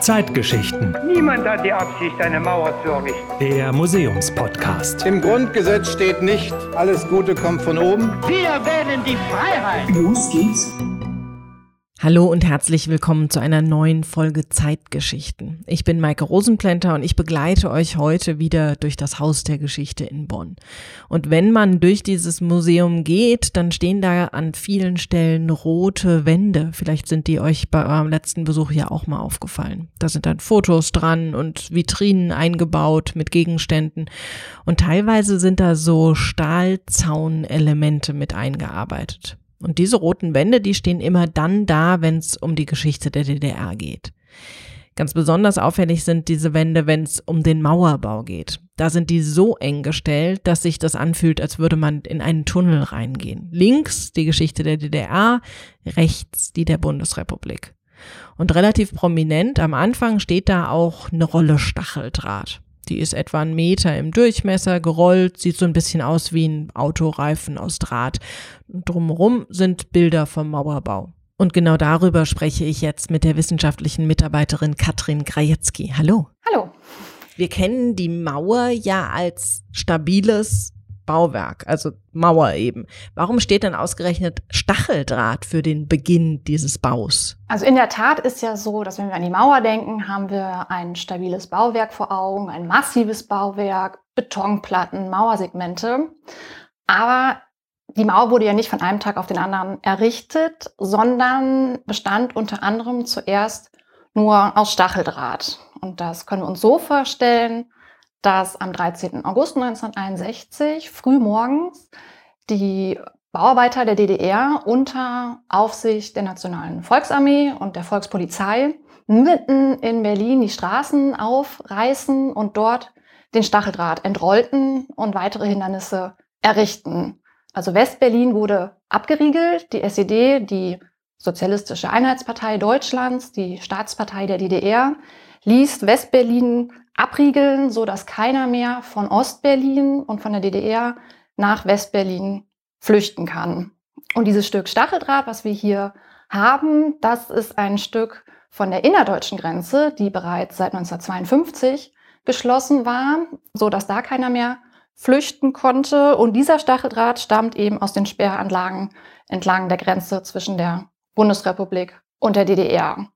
Zeitgeschichten. Niemand hat die Absicht, eine Mauer zu errichten. Der Museumspodcast. Im Grundgesetz steht nicht, alles Gute kommt von oben. Wir wählen die Freiheit. Los geht's. Hallo und herzlich willkommen zu einer neuen Folge Zeitgeschichten. Ich bin Maike Rosenplanter und ich begleite euch heute wieder durch das Haus der Geschichte in Bonn. Und wenn man durch dieses Museum geht, dann stehen da an vielen Stellen rote Wände. Vielleicht sind die euch bei eurem letzten Besuch ja auch mal aufgefallen. Da sind dann Fotos dran und Vitrinen eingebaut mit Gegenständen. Und teilweise sind da so Stahlzaunelemente mit eingearbeitet. Und diese roten Wände, die stehen immer dann da, wenn es um die Geschichte der DDR geht. Ganz besonders auffällig sind diese Wände, wenn es um den Mauerbau geht. Da sind die so eng gestellt, dass sich das anfühlt, als würde man in einen Tunnel reingehen. Links die Geschichte der DDR, rechts die der Bundesrepublik. Und relativ prominent am Anfang steht da auch eine Rolle Stacheldraht. Die ist etwa einen Meter im Durchmesser, gerollt, sieht so ein bisschen aus wie ein Autoreifen aus Draht. Drumherum sind Bilder vom Mauerbau. Und genau darüber spreche ich jetzt mit der wissenschaftlichen Mitarbeiterin Katrin Grajecki. Hallo. Hallo. Wir kennen die Mauer ja als stabiles Bauwerk, also Mauer eben. Warum steht dann ausgerechnet Stacheldraht für den Beginn dieses Baus? Also in der Tat ist ja so, dass wenn wir an die Mauer denken, haben wir ein stabiles Bauwerk vor Augen, ein massives Bauwerk, Betonplatten, Mauersegmente. Aber die Mauer wurde ja nicht von einem Tag auf den anderen errichtet, sondern bestand unter anderem zuerst nur aus Stacheldraht. Und das können wir uns so vorstellen, dass am 13. August 1961 frühmorgens die Bauarbeiter der DDR unter Aufsicht der Nationalen Volksarmee und der Volkspolizei mitten in Berlin die Straßen aufreißen und dort den Stacheldraht entrollten und weitere Hindernisse errichten. Also Westberlin wurde abgeriegelt, die SED, die Sozialistische Einheitspartei Deutschlands, die Staatspartei der DDR, ließ Westberlin abriegeln, so dass keiner mehr von Ostberlin und von der DDR nach Westberlin flüchten kann. Und dieses Stück Stacheldraht, was wir hier haben, das ist ein Stück von der innerdeutschen Grenze, die bereits seit 1952 geschlossen war, so dass da keiner mehr flüchten konnte. Und dieser Stacheldraht stammt eben aus den Sperranlagen entlang der Grenze zwischen der Bundesrepublik und der DDR.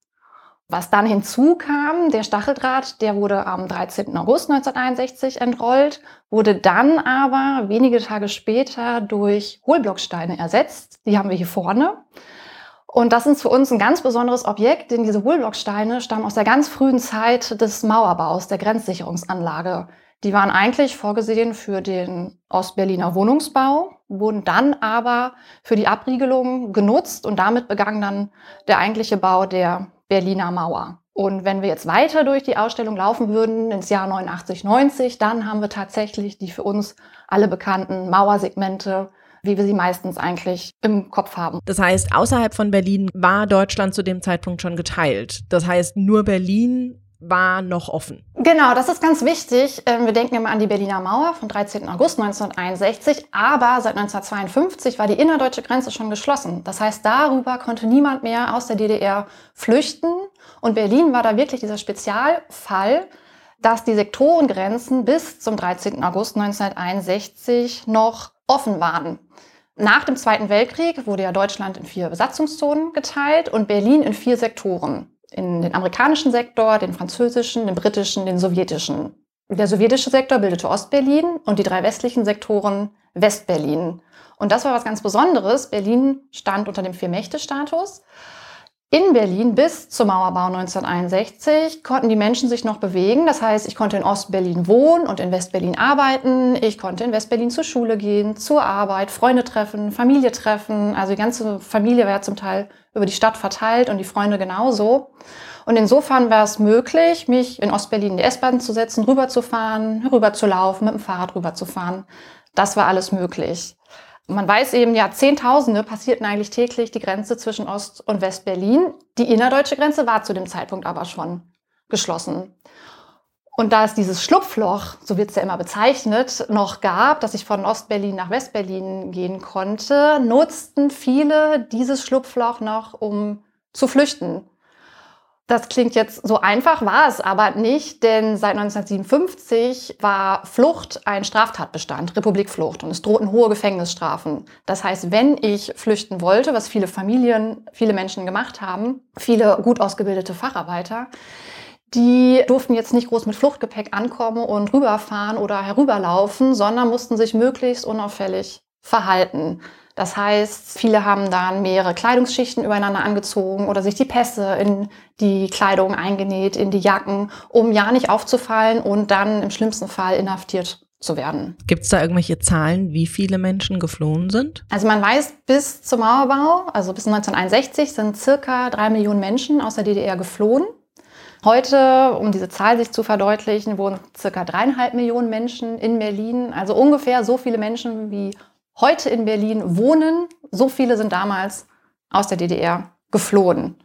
Was dann hinzukam, der Stacheldraht, der wurde am 13. August 1961 entrollt, wurde dann aber wenige Tage später durch Hohlblocksteine ersetzt. Die haben wir hier vorne. Und das ist für uns ein ganz besonderes Objekt, denn diese Hohlblocksteine stammen aus der ganz frühen Zeit des Mauerbaus, der Grenzsicherungsanlage. Die waren eigentlich vorgesehen für den Ostberliner Wohnungsbau, wurden dann aber für die Abriegelung genutzt und damit begann dann der eigentliche Bau der Berliner Mauer. Und wenn wir jetzt weiter durch die Ausstellung laufen würden ins Jahr 89, 90, dann haben wir tatsächlich die für uns alle bekannten Mauersegmente, wie wir sie meistens eigentlich im Kopf haben. Das heißt, außerhalb von Berlin war Deutschland zu dem Zeitpunkt schon geteilt. Das heißt, nur Berlin war noch offen. Genau, das ist ganz wichtig. Ähm, wir denken immer an die Berliner Mauer vom 13. August 1961, aber seit 1952 war die innerdeutsche Grenze schon geschlossen. Das heißt, darüber konnte niemand mehr aus der DDR flüchten und Berlin war da wirklich dieser Spezialfall, dass die Sektorengrenzen bis zum 13. August 1961 noch offen waren. Nach dem Zweiten Weltkrieg wurde ja Deutschland in vier Besatzungszonen geteilt und Berlin in vier Sektoren in den amerikanischen Sektor, den französischen, den britischen, den sowjetischen. Der sowjetische Sektor bildete Ostberlin und die drei westlichen Sektoren Westberlin. Und das war was ganz Besonderes. Berlin stand unter dem Vier-Mächte-Status. In Berlin bis zum Mauerbau 1961 konnten die Menschen sich noch bewegen. Das heißt, ich konnte in Ostberlin wohnen und in Westberlin arbeiten. Ich konnte in Westberlin zur Schule gehen, zur Arbeit, Freunde treffen, Familie treffen. Also die ganze Familie war zum Teil über die Stadt verteilt und die Freunde genauso. Und insofern war es möglich, mich in Ostberlin in die S-Bahn zu setzen, rüberzufahren, rüberzulaufen, mit dem Fahrrad rüberzufahren. Das war alles möglich. Man weiß eben, ja, Zehntausende passierten eigentlich täglich die Grenze zwischen Ost- und West-Berlin. Die innerdeutsche Grenze war zu dem Zeitpunkt aber schon geschlossen. Und da es dieses Schlupfloch, so wird es ja immer bezeichnet, noch gab, dass ich von Ostberlin nach Westberlin gehen konnte, nutzten viele dieses Schlupfloch noch, um zu flüchten. Das klingt jetzt so einfach, war es aber nicht, denn seit 1957 war Flucht ein Straftatbestand, Republikflucht, und es drohten hohe Gefängnisstrafen. Das heißt, wenn ich flüchten wollte, was viele Familien, viele Menschen gemacht haben, viele gut ausgebildete Facharbeiter, die durften jetzt nicht groß mit Fluchtgepäck ankommen und rüberfahren oder herüberlaufen, sondern mussten sich möglichst unauffällig verhalten. Das heißt, viele haben dann mehrere Kleidungsschichten übereinander angezogen oder sich die Pässe in die Kleidung eingenäht, in die Jacken, um ja nicht aufzufallen und dann im schlimmsten Fall inhaftiert zu werden. Gibt es da irgendwelche Zahlen, wie viele Menschen geflohen sind? Also man weiß, bis zum Mauerbau, also bis 1961, sind circa drei Millionen Menschen aus der DDR geflohen. Heute, um diese Zahl sich zu verdeutlichen, wohnen circa dreieinhalb Millionen Menschen in Berlin. Also ungefähr so viele Menschen wie heute in Berlin wohnen. So viele sind damals aus der DDR geflohen.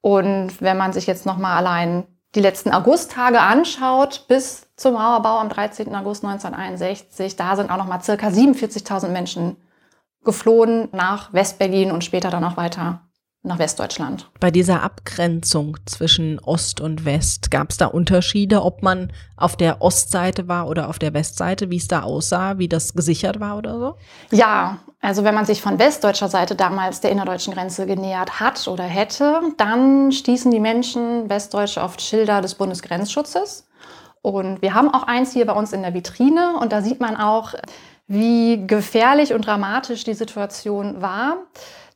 Und wenn man sich jetzt nochmal allein die letzten Augusttage anschaut, bis zum Mauerbau am 13. August 1961, da sind auch nochmal circa 47.000 Menschen geflohen nach Westberlin und später dann auch weiter nach Westdeutschland. Bei dieser Abgrenzung zwischen Ost und West, gab es da Unterschiede, ob man auf der Ostseite war oder auf der Westseite, wie es da aussah, wie das gesichert war oder so? Ja, also wenn man sich von westdeutscher Seite damals der innerdeutschen Grenze genähert hat oder hätte, dann stießen die Menschen Westdeutsche auf Schilder des Bundesgrenzschutzes. Und wir haben auch eins hier bei uns in der Vitrine und da sieht man auch, wie gefährlich und dramatisch die Situation war.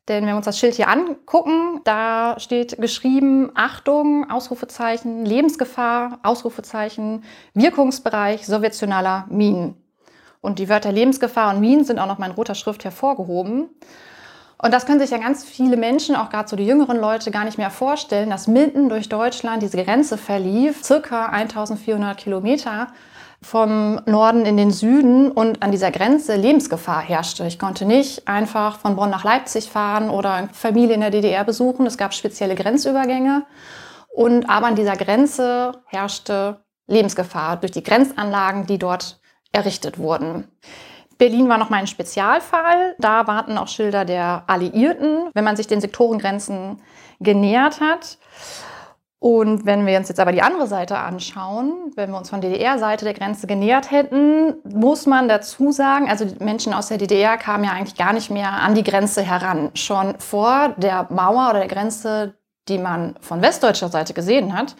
Denn wenn wir uns das Schild hier angucken, da steht geschrieben, Achtung, Ausrufezeichen, Lebensgefahr, Ausrufezeichen, Wirkungsbereich sowjetionaler Minen. Und die Wörter Lebensgefahr und Minen sind auch noch mal in roter Schrift hervorgehoben. Und das können sich ja ganz viele Menschen, auch gerade so die jüngeren Leute, gar nicht mehr vorstellen, dass mitten durch Deutschland diese Grenze verlief, circa 1400 Kilometer vom Norden in den Süden und an dieser Grenze Lebensgefahr herrschte. Ich konnte nicht einfach von Bonn nach Leipzig fahren oder Familie in der DDR besuchen. Es gab spezielle Grenzübergänge. Und aber an dieser Grenze herrschte Lebensgefahr durch die Grenzanlagen, die dort errichtet wurden. Berlin war noch mal ein Spezialfall. Da warten auch Schilder der Alliierten, wenn man sich den Sektorengrenzen genähert hat. Und wenn wir uns jetzt aber die andere Seite anschauen, wenn wir uns von DDR-Seite der Grenze genähert hätten, muss man dazu sagen, also Menschen aus der DDR kamen ja eigentlich gar nicht mehr an die Grenze heran. Schon vor der Mauer oder der Grenze, die man von westdeutscher Seite gesehen hat,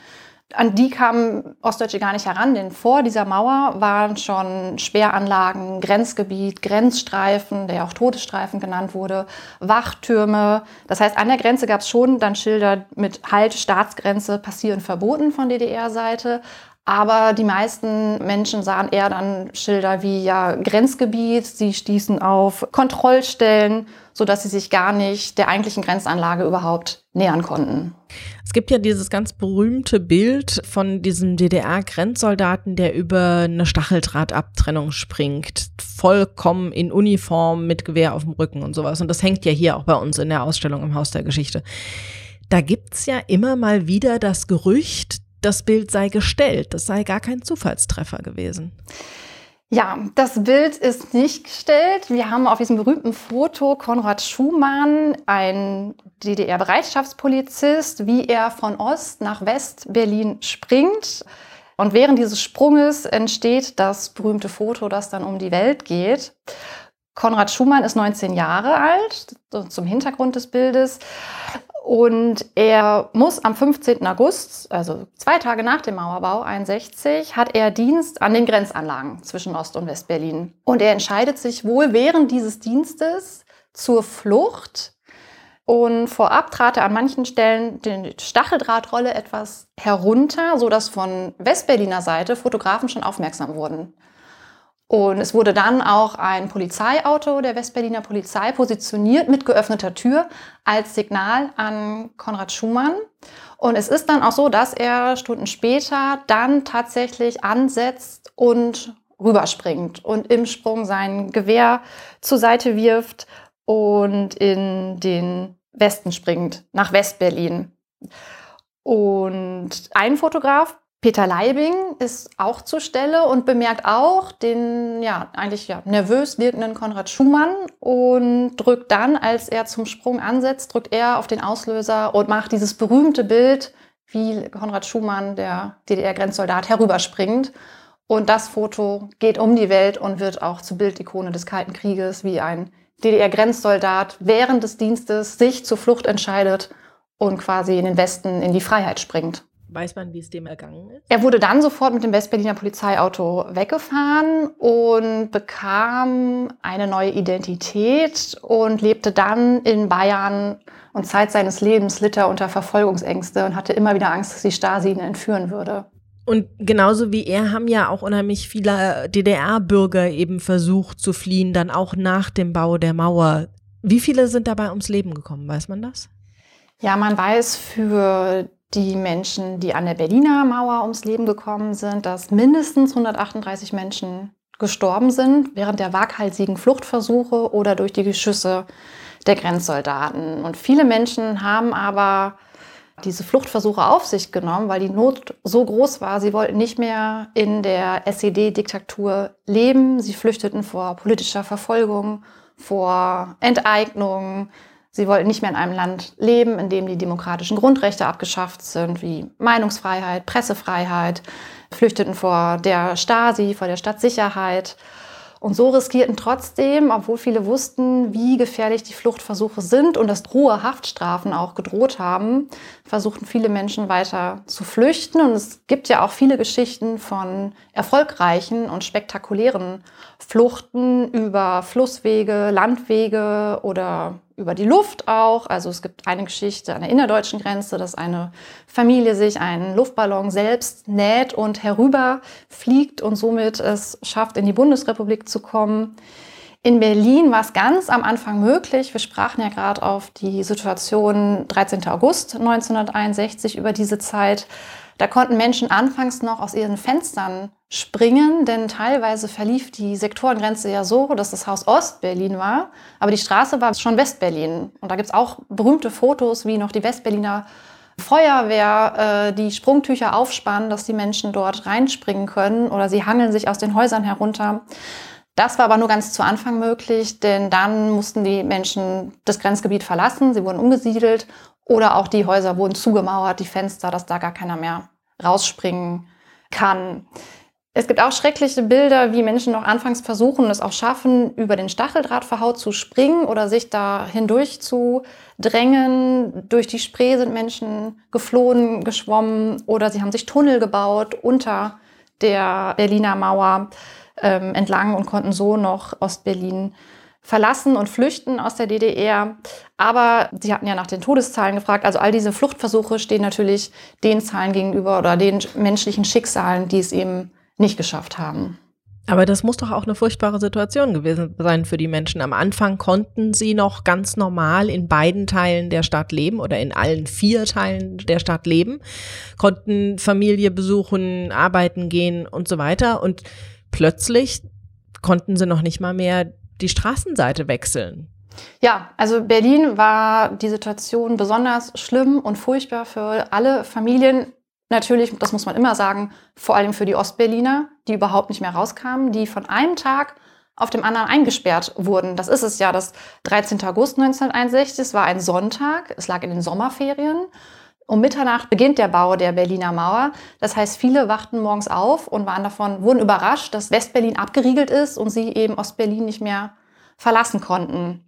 an die kamen Ostdeutsche gar nicht heran, denn vor dieser Mauer waren schon Sperranlagen, Grenzgebiet, Grenzstreifen, der auch Todesstreifen genannt wurde, Wachtürme. Das heißt, an der Grenze gab es schon dann Schilder mit Halt, Staatsgrenze, passieren verboten von DDR-Seite. Aber die meisten Menschen sahen eher dann Schilder wie ja Grenzgebiet, sie stießen auf Kontrollstellen, sodass sie sich gar nicht der eigentlichen Grenzanlage überhaupt nähern konnten. Es gibt ja dieses ganz berühmte Bild von diesem DDR-Grenzsoldaten, der über eine Stacheldrahtabtrennung springt, vollkommen in Uniform mit Gewehr auf dem Rücken und sowas. Und das hängt ja hier auch bei uns in der Ausstellung im Haus der Geschichte. Da gibt's ja immer mal wieder das Gerücht, das Bild sei gestellt, das sei gar kein Zufallstreffer gewesen. Ja, das Bild ist nicht gestellt. Wir haben auf diesem berühmten Foto Konrad Schumann, ein DDR-Bereitschaftspolizist, wie er von Ost nach West Berlin springt. Und während dieses Sprunges entsteht das berühmte Foto, das dann um die Welt geht. Konrad Schumann ist 19 Jahre alt, zum Hintergrund des Bildes. Und er muss am 15. August, also zwei Tage nach dem Mauerbau 61, hat er Dienst an den Grenzanlagen zwischen Ost- und Westberlin. Und er entscheidet sich wohl während dieses Dienstes zur Flucht. Und vorab trat er an manchen Stellen die Stacheldrahtrolle etwas herunter, sodass von Westberliner Seite Fotografen schon aufmerksam wurden. Und es wurde dann auch ein Polizeiauto der Westberliner Polizei positioniert mit geöffneter Tür als Signal an Konrad Schumann. Und es ist dann auch so, dass er Stunden später dann tatsächlich ansetzt und rüberspringt und im Sprung sein Gewehr zur Seite wirft und in den Westen springt, nach Westberlin. Und ein Fotograf Peter Leibing ist auch zur Stelle und bemerkt auch den ja eigentlich ja nervös wirkenden Konrad Schumann und drückt dann, als er zum Sprung ansetzt, drückt er auf den Auslöser und macht dieses berühmte Bild, wie Konrad Schumann, der DDR-Grenzsoldat, herüberspringt. Und das Foto geht um die Welt und wird auch zur Bildikone des Kalten Krieges, wie ein DDR-Grenzsoldat während des Dienstes sich zur Flucht entscheidet und quasi in den Westen in die Freiheit springt. Weiß man, wie es dem ergangen ist? Er wurde dann sofort mit dem Westberliner Polizeiauto weggefahren und bekam eine neue Identität und lebte dann in Bayern und Zeit seines Lebens litt er unter Verfolgungsängste und hatte immer wieder Angst, dass die Stasi ihn entführen würde. Und genauso wie er haben ja auch unheimlich viele DDR-Bürger eben versucht zu fliehen, dann auch nach dem Bau der Mauer. Wie viele sind dabei ums Leben gekommen? Weiß man das? Ja, man weiß für die Menschen, die an der Berliner Mauer ums Leben gekommen sind, dass mindestens 138 Menschen gestorben sind während der waghalsigen Fluchtversuche oder durch die Geschüsse der Grenzsoldaten. Und viele Menschen haben aber diese Fluchtversuche auf sich genommen, weil die Not so groß war. Sie wollten nicht mehr in der SED-Diktatur leben. Sie flüchteten vor politischer Verfolgung, vor Enteignung, Sie wollten nicht mehr in einem Land leben, in dem die demokratischen Grundrechte abgeschafft sind, wie Meinungsfreiheit, Pressefreiheit, flüchteten vor der Stasi, vor der Stadtsicherheit. Und so riskierten trotzdem, obwohl viele wussten, wie gefährlich die Fluchtversuche sind und dass hohe Haftstrafen auch gedroht haben, versuchten viele Menschen weiter zu flüchten. Und es gibt ja auch viele Geschichten von erfolgreichen und spektakulären Fluchten über Flusswege, Landwege oder über die Luft auch. Also es gibt eine Geschichte an der innerdeutschen Grenze, dass eine Familie sich einen Luftballon selbst näht und herüberfliegt und somit es schafft, in die Bundesrepublik zu kommen. In Berlin war es ganz am Anfang möglich. Wir sprachen ja gerade auf die Situation 13. August 1961 über diese Zeit. Da konnten Menschen anfangs noch aus ihren Fenstern springen, denn teilweise verlief die Sektorengrenze ja so, dass das Haus Ostberlin war, aber die Straße war schon Westberlin. Und da gibt's auch berühmte Fotos, wie noch die Westberliner Feuerwehr äh, die Sprungtücher aufspannen, dass die Menschen dort reinspringen können oder sie hangeln sich aus den Häusern herunter. Das war aber nur ganz zu Anfang möglich, denn dann mussten die Menschen das Grenzgebiet verlassen, sie wurden umgesiedelt oder auch die Häuser wurden zugemauert, die Fenster, dass da gar keiner mehr rausspringen kann. Es gibt auch schreckliche Bilder, wie Menschen noch anfangs versuchen, es auch schaffen, über den Stacheldrahtverhaut zu springen oder sich da hindurch zu drängen. Durch die Spree sind Menschen geflohen, geschwommen oder sie haben sich Tunnel gebaut unter der Berliner Mauer ähm, entlang und konnten so noch Ostberlin verlassen und flüchten aus der DDR. Aber Sie hatten ja nach den Todeszahlen gefragt. Also all diese Fluchtversuche stehen natürlich den Zahlen gegenüber oder den menschlichen Schicksalen, die es eben nicht geschafft haben. Aber das muss doch auch eine furchtbare Situation gewesen sein für die Menschen. Am Anfang konnten sie noch ganz normal in beiden Teilen der Stadt leben oder in allen vier Teilen der Stadt leben, konnten Familie besuchen, arbeiten gehen und so weiter. Und plötzlich konnten sie noch nicht mal mehr die Straßenseite wechseln. Ja, also Berlin war die Situation besonders schlimm und furchtbar für alle Familien. Natürlich, das muss man immer sagen, vor allem für die Ostberliner, die überhaupt nicht mehr rauskamen, die von einem Tag auf dem anderen eingesperrt wurden. Das ist es ja, das 13. August 1961, es war ein Sonntag, es lag in den Sommerferien. Um Mitternacht beginnt der Bau der Berliner Mauer. Das heißt, viele wachten morgens auf und waren davon, wurden überrascht, dass Westberlin abgeriegelt ist und sie eben Ostberlin nicht mehr verlassen konnten.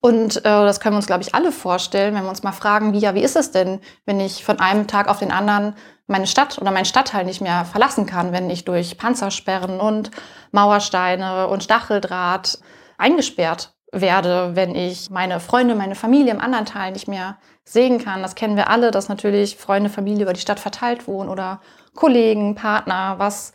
Und äh, das können wir uns, glaube ich, alle vorstellen, wenn wir uns mal fragen, wie, ja, wie ist es denn, wenn ich von einem Tag auf den anderen meine Stadt oder meinen Stadtteil nicht mehr verlassen kann, wenn ich durch Panzersperren und Mauersteine und Stacheldraht eingesperrt werde, wenn ich meine Freunde, meine Familie im anderen Teil nicht mehr sehen kann. Das kennen wir alle, dass natürlich Freunde, Familie über die Stadt verteilt wohnen oder Kollegen, Partner, was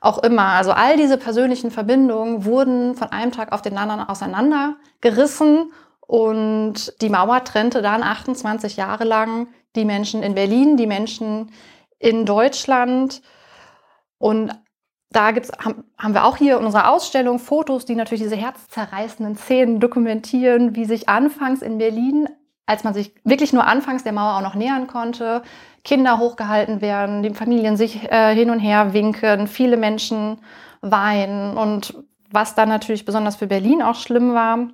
auch immer. Also all diese persönlichen Verbindungen wurden von einem Tag auf den anderen auseinandergerissen und die Mauer trennte dann 28 Jahre lang die Menschen in Berlin, die Menschen in Deutschland und da gibt's, haben, wir auch hier in unserer Ausstellung Fotos, die natürlich diese herzzerreißenden Szenen dokumentieren, wie sich anfangs in Berlin als man sich wirklich nur anfangs der Mauer auch noch nähern konnte, Kinder hochgehalten werden, die Familien sich äh, hin und her winken, viele Menschen weinen. Und was dann natürlich besonders für Berlin auch schlimm war,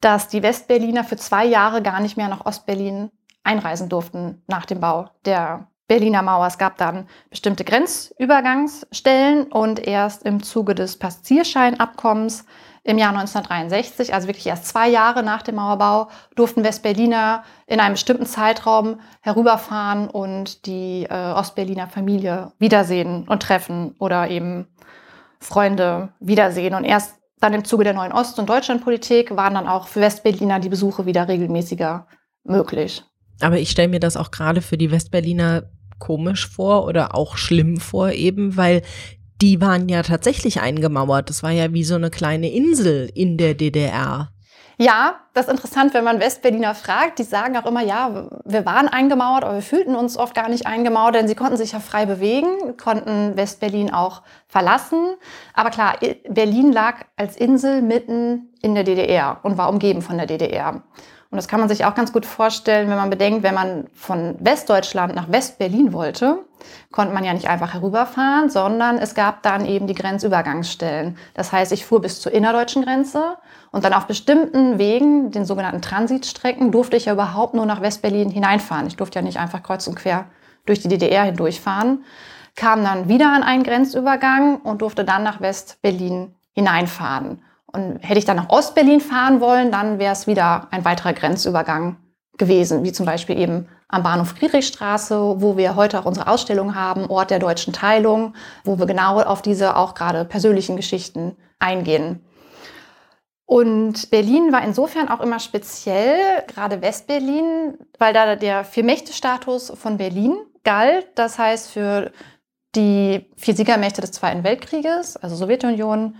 dass die Westberliner für zwei Jahre gar nicht mehr nach Ostberlin einreisen durften nach dem Bau der Berliner Mauer. Es gab dann bestimmte Grenzübergangsstellen und erst im Zuge des Passierscheinabkommens im Jahr 1963, also wirklich erst zwei Jahre nach dem Mauerbau, durften Westberliner in einem bestimmten Zeitraum herüberfahren und die äh, Ostberliner Familie wiedersehen und treffen oder eben Freunde wiedersehen. Und erst dann im Zuge der neuen Ost- und Deutschlandpolitik waren dann auch für Westberliner die Besuche wieder regelmäßiger möglich. Aber ich stelle mir das auch gerade für die Westberliner komisch vor oder auch schlimm vor, eben weil die waren ja tatsächlich eingemauert. Das war ja wie so eine kleine Insel in der DDR. Ja, das ist interessant, wenn man Westberliner fragt. Die sagen auch immer, ja, wir waren eingemauert, aber wir fühlten uns oft gar nicht eingemauert, denn sie konnten sich ja frei bewegen, konnten Westberlin auch verlassen. Aber klar, Berlin lag als Insel mitten in der DDR und war umgeben von der DDR. Und das kann man sich auch ganz gut vorstellen, wenn man bedenkt, wenn man von Westdeutschland nach Westberlin wollte, konnte man ja nicht einfach herüberfahren, sondern es gab dann eben die Grenzübergangsstellen. Das heißt, ich fuhr bis zur innerdeutschen Grenze und dann auf bestimmten Wegen, den sogenannten Transitstrecken, durfte ich ja überhaupt nur nach Westberlin hineinfahren. Ich durfte ja nicht einfach kreuz und quer durch die DDR hindurchfahren. Kam dann wieder an einen Grenzübergang und durfte dann nach Westberlin hineinfahren. Und hätte ich dann nach Ostberlin fahren wollen, dann wäre es wieder ein weiterer Grenzübergang gewesen, wie zum Beispiel eben am Bahnhof Friedrichstraße, wo wir heute auch unsere Ausstellung haben, Ort der deutschen Teilung, wo wir genau auf diese auch gerade persönlichen Geschichten eingehen. Und Berlin war insofern auch immer speziell, gerade Westberlin, weil da der Vier-Mächte-Status von Berlin galt. Das heißt, für die vier Siegermächte des Zweiten Weltkrieges, also Sowjetunion,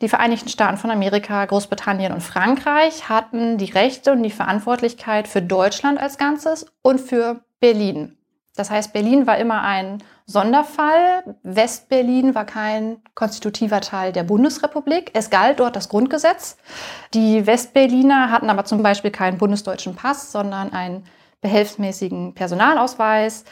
die Vereinigten Staaten von Amerika, Großbritannien und Frankreich hatten die Rechte und die Verantwortlichkeit für Deutschland als Ganzes und für Berlin. Das heißt, Berlin war immer ein Sonderfall. Westberlin war kein konstitutiver Teil der Bundesrepublik. Es galt dort das Grundgesetz. Die Westberliner hatten aber zum Beispiel keinen bundesdeutschen Pass, sondern einen behelfsmäßigen Personalausweis.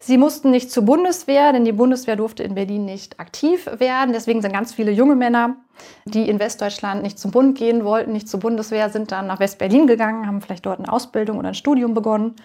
Sie mussten nicht zur Bundeswehr, denn die Bundeswehr durfte in Berlin nicht aktiv werden. Deswegen sind ganz viele junge Männer, die in Westdeutschland nicht zum Bund gehen wollten, nicht zur Bundeswehr, sind dann nach West-Berlin gegangen, haben vielleicht dort eine Ausbildung oder ein Studium begonnen.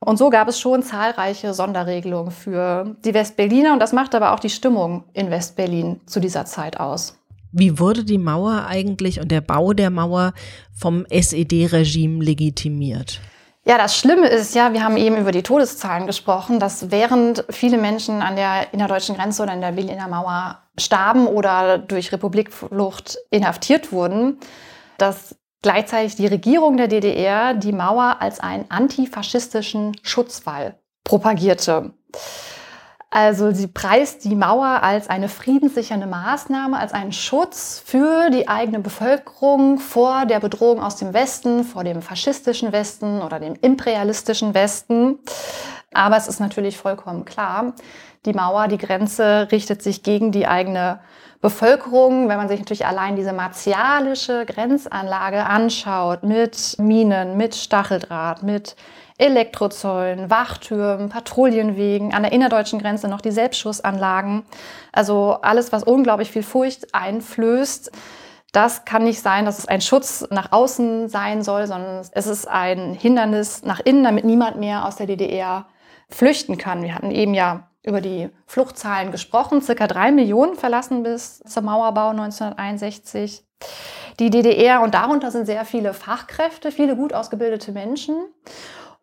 Und so gab es schon zahlreiche Sonderregelungen für die Westberliner und das macht aber auch die Stimmung in Westberlin zu dieser Zeit aus. Wie wurde die Mauer eigentlich und der Bau der Mauer vom SED-Regime legitimiert? Ja, das Schlimme ist ja, wir haben eben über die Todeszahlen gesprochen, dass während viele Menschen an der innerdeutschen Grenze oder in der Berliner Mauer starben oder durch Republikflucht inhaftiert wurden, dass gleichzeitig die Regierung der DDR die Mauer als einen antifaschistischen Schutzwall propagierte. Also sie preist die Mauer als eine friedenssichernde Maßnahme, als einen Schutz für die eigene Bevölkerung vor der Bedrohung aus dem Westen, vor dem faschistischen Westen oder dem imperialistischen Westen. Aber es ist natürlich vollkommen klar, die Mauer, die Grenze richtet sich gegen die eigene Bevölkerung. Wenn man sich natürlich allein diese martialische Grenzanlage anschaut mit Minen, mit Stacheldraht, mit Elektrozäunen, Wachtürmen, Patrouillenwegen, an der innerdeutschen Grenze noch die Selbstschussanlagen. Also alles, was unglaublich viel Furcht einflößt. Das kann nicht sein, dass es ein Schutz nach außen sein soll, sondern es ist ein Hindernis nach innen, damit niemand mehr aus der DDR flüchten kann. Wir hatten eben ja über die Fluchtzahlen gesprochen. Circa drei Millionen verlassen bis zum Mauerbau 1961 die DDR und darunter sind sehr viele Fachkräfte, viele gut ausgebildete Menschen.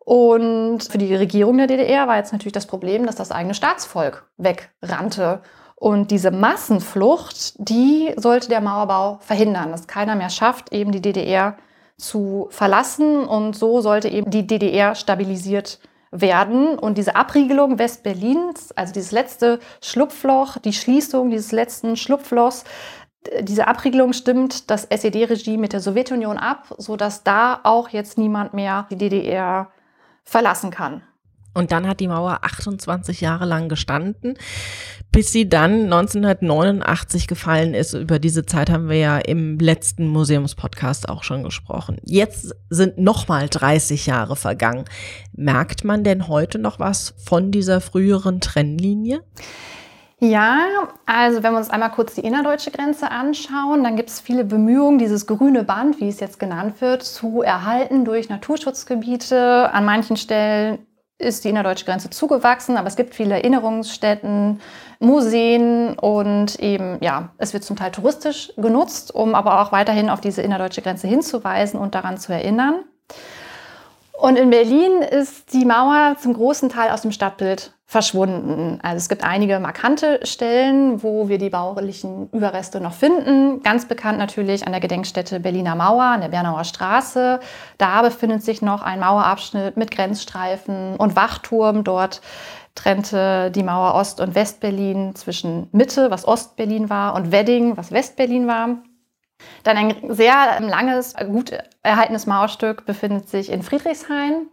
Und für die Regierung der DDR war jetzt natürlich das Problem, dass das eigene Staatsvolk wegrannte. Und diese Massenflucht, die sollte der Mauerbau verhindern, dass keiner mehr schafft, eben die DDR zu verlassen. Und so sollte eben die DDR stabilisiert werden. Und diese Abriegelung Westberlins, also dieses letzte Schlupfloch, die Schließung dieses letzten Schlupflochs, diese Abriegelung stimmt das SED-Regime mit der Sowjetunion ab, sodass da auch jetzt niemand mehr die DDR verlassen kann. Und dann hat die Mauer 28 Jahre lang gestanden, bis sie dann 1989 gefallen ist. Über diese Zeit haben wir ja im letzten Museumspodcast auch schon gesprochen. Jetzt sind nochmal 30 Jahre vergangen. Merkt man denn heute noch was von dieser früheren Trennlinie? Ja, also wenn wir uns einmal kurz die innerdeutsche Grenze anschauen, dann gibt es viele Bemühungen, dieses grüne Band, wie es jetzt genannt wird, zu erhalten durch Naturschutzgebiete. An manchen Stellen ist die innerdeutsche Grenze zugewachsen, aber es gibt viele Erinnerungsstätten, Museen und eben, ja, es wird zum Teil touristisch genutzt, um aber auch weiterhin auf diese innerdeutsche Grenze hinzuweisen und daran zu erinnern. Und in Berlin ist die Mauer zum großen Teil aus dem Stadtbild verschwunden. Also es gibt einige markante Stellen, wo wir die baulichen Überreste noch finden. Ganz bekannt natürlich an der Gedenkstätte Berliner Mauer, an der Bernauer Straße. Da befindet sich noch ein Mauerabschnitt mit Grenzstreifen und Wachturm. Dort trennte die Mauer Ost- und Westberlin zwischen Mitte, was Ostberlin war, und Wedding, was Westberlin war. Dann ein sehr langes, gut erhaltenes Mauerstück befindet sich in Friedrichshain.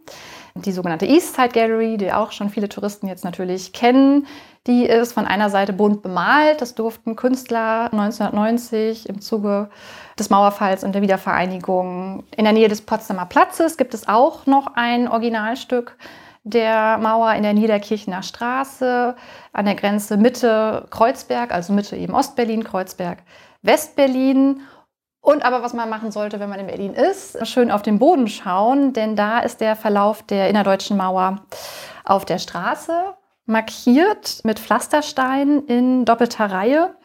Die sogenannte Eastside Gallery, die auch schon viele Touristen jetzt natürlich kennen, die ist von einer Seite bunt bemalt. Das durften Künstler 1990 im Zuge des Mauerfalls und der Wiedervereinigung. In der Nähe des Potsdamer Platzes gibt es auch noch ein Originalstück der Mauer in der Niederkirchener Straße an der Grenze Mitte Kreuzberg, also Mitte eben Ostberlin, Kreuzberg, Westberlin und aber was man machen sollte, wenn man in Berlin ist, schön auf den Boden schauen, denn da ist der Verlauf der innerdeutschen Mauer auf der Straße markiert mit Pflastersteinen in doppelter Reihe.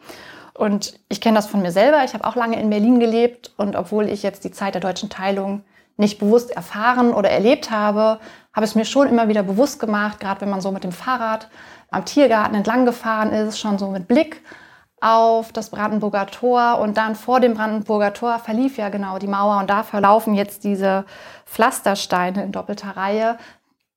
Und ich kenne das von mir selber. Ich habe auch lange in Berlin gelebt und obwohl ich jetzt die Zeit der deutschen Teilung nicht bewusst erfahren oder erlebt habe, habe es mir schon immer wieder bewusst gemacht, gerade wenn man so mit dem Fahrrad am Tiergarten entlang gefahren ist, schon so mit Blick auf das Brandenburger Tor und dann vor dem Brandenburger Tor verlief ja genau die Mauer und da verlaufen jetzt diese Pflastersteine in doppelter Reihe.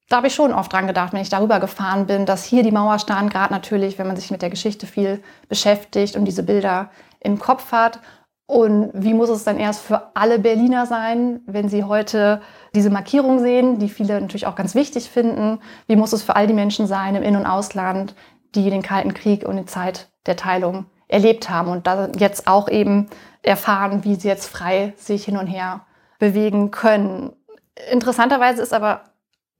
Da habe ich schon oft dran gedacht, wenn ich darüber gefahren bin, dass hier die Mauer stand, gerade natürlich, wenn man sich mit der Geschichte viel beschäftigt und diese Bilder im Kopf hat. Und wie muss es dann erst für alle Berliner sein, wenn sie heute diese Markierung sehen, die viele natürlich auch ganz wichtig finden? Wie muss es für all die Menschen sein im In- und Ausland, die den Kalten Krieg und die Zeit der Teilung erlebt haben und da jetzt auch eben erfahren, wie sie jetzt frei sich hin und her bewegen können. Interessanterweise ist aber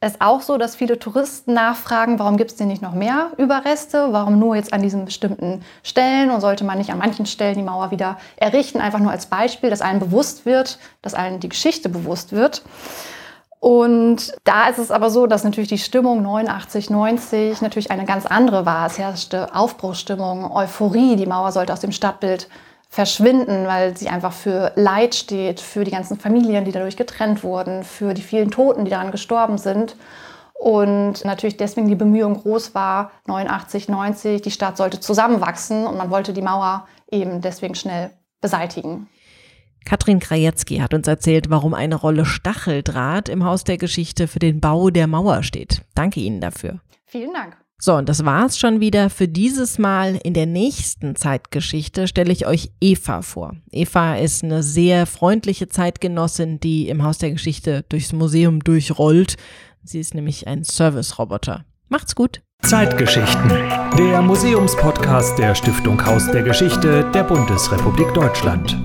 es auch so, dass viele Touristen nachfragen, warum gibt es denn nicht noch mehr Überreste? Warum nur jetzt an diesen bestimmten Stellen? Und sollte man nicht an manchen Stellen die Mauer wieder errichten? Einfach nur als Beispiel, dass allen bewusst wird, dass allen die Geschichte bewusst wird. Und da ist es aber so, dass natürlich die Stimmung 89, 90 natürlich eine ganz andere war. Es herrschte Aufbruchsstimmung, Euphorie. Die Mauer sollte aus dem Stadtbild verschwinden, weil sie einfach für Leid steht, für die ganzen Familien, die dadurch getrennt wurden, für die vielen Toten, die daran gestorben sind. Und natürlich deswegen die Bemühung groß war, 89, 90, die Stadt sollte zusammenwachsen und man wollte die Mauer eben deswegen schnell beseitigen. Katrin Krajewski hat uns erzählt, warum eine Rolle Stacheldraht im Haus der Geschichte für den Bau der Mauer steht. Danke Ihnen dafür. Vielen Dank. So, und das war's schon wieder für dieses Mal. In der nächsten Zeitgeschichte stelle ich euch Eva vor. Eva ist eine sehr freundliche Zeitgenossin, die im Haus der Geschichte durchs Museum durchrollt. Sie ist nämlich ein Service-Roboter. Macht's gut. Zeitgeschichten. Der Museumspodcast der Stiftung Haus der Geschichte der Bundesrepublik Deutschland.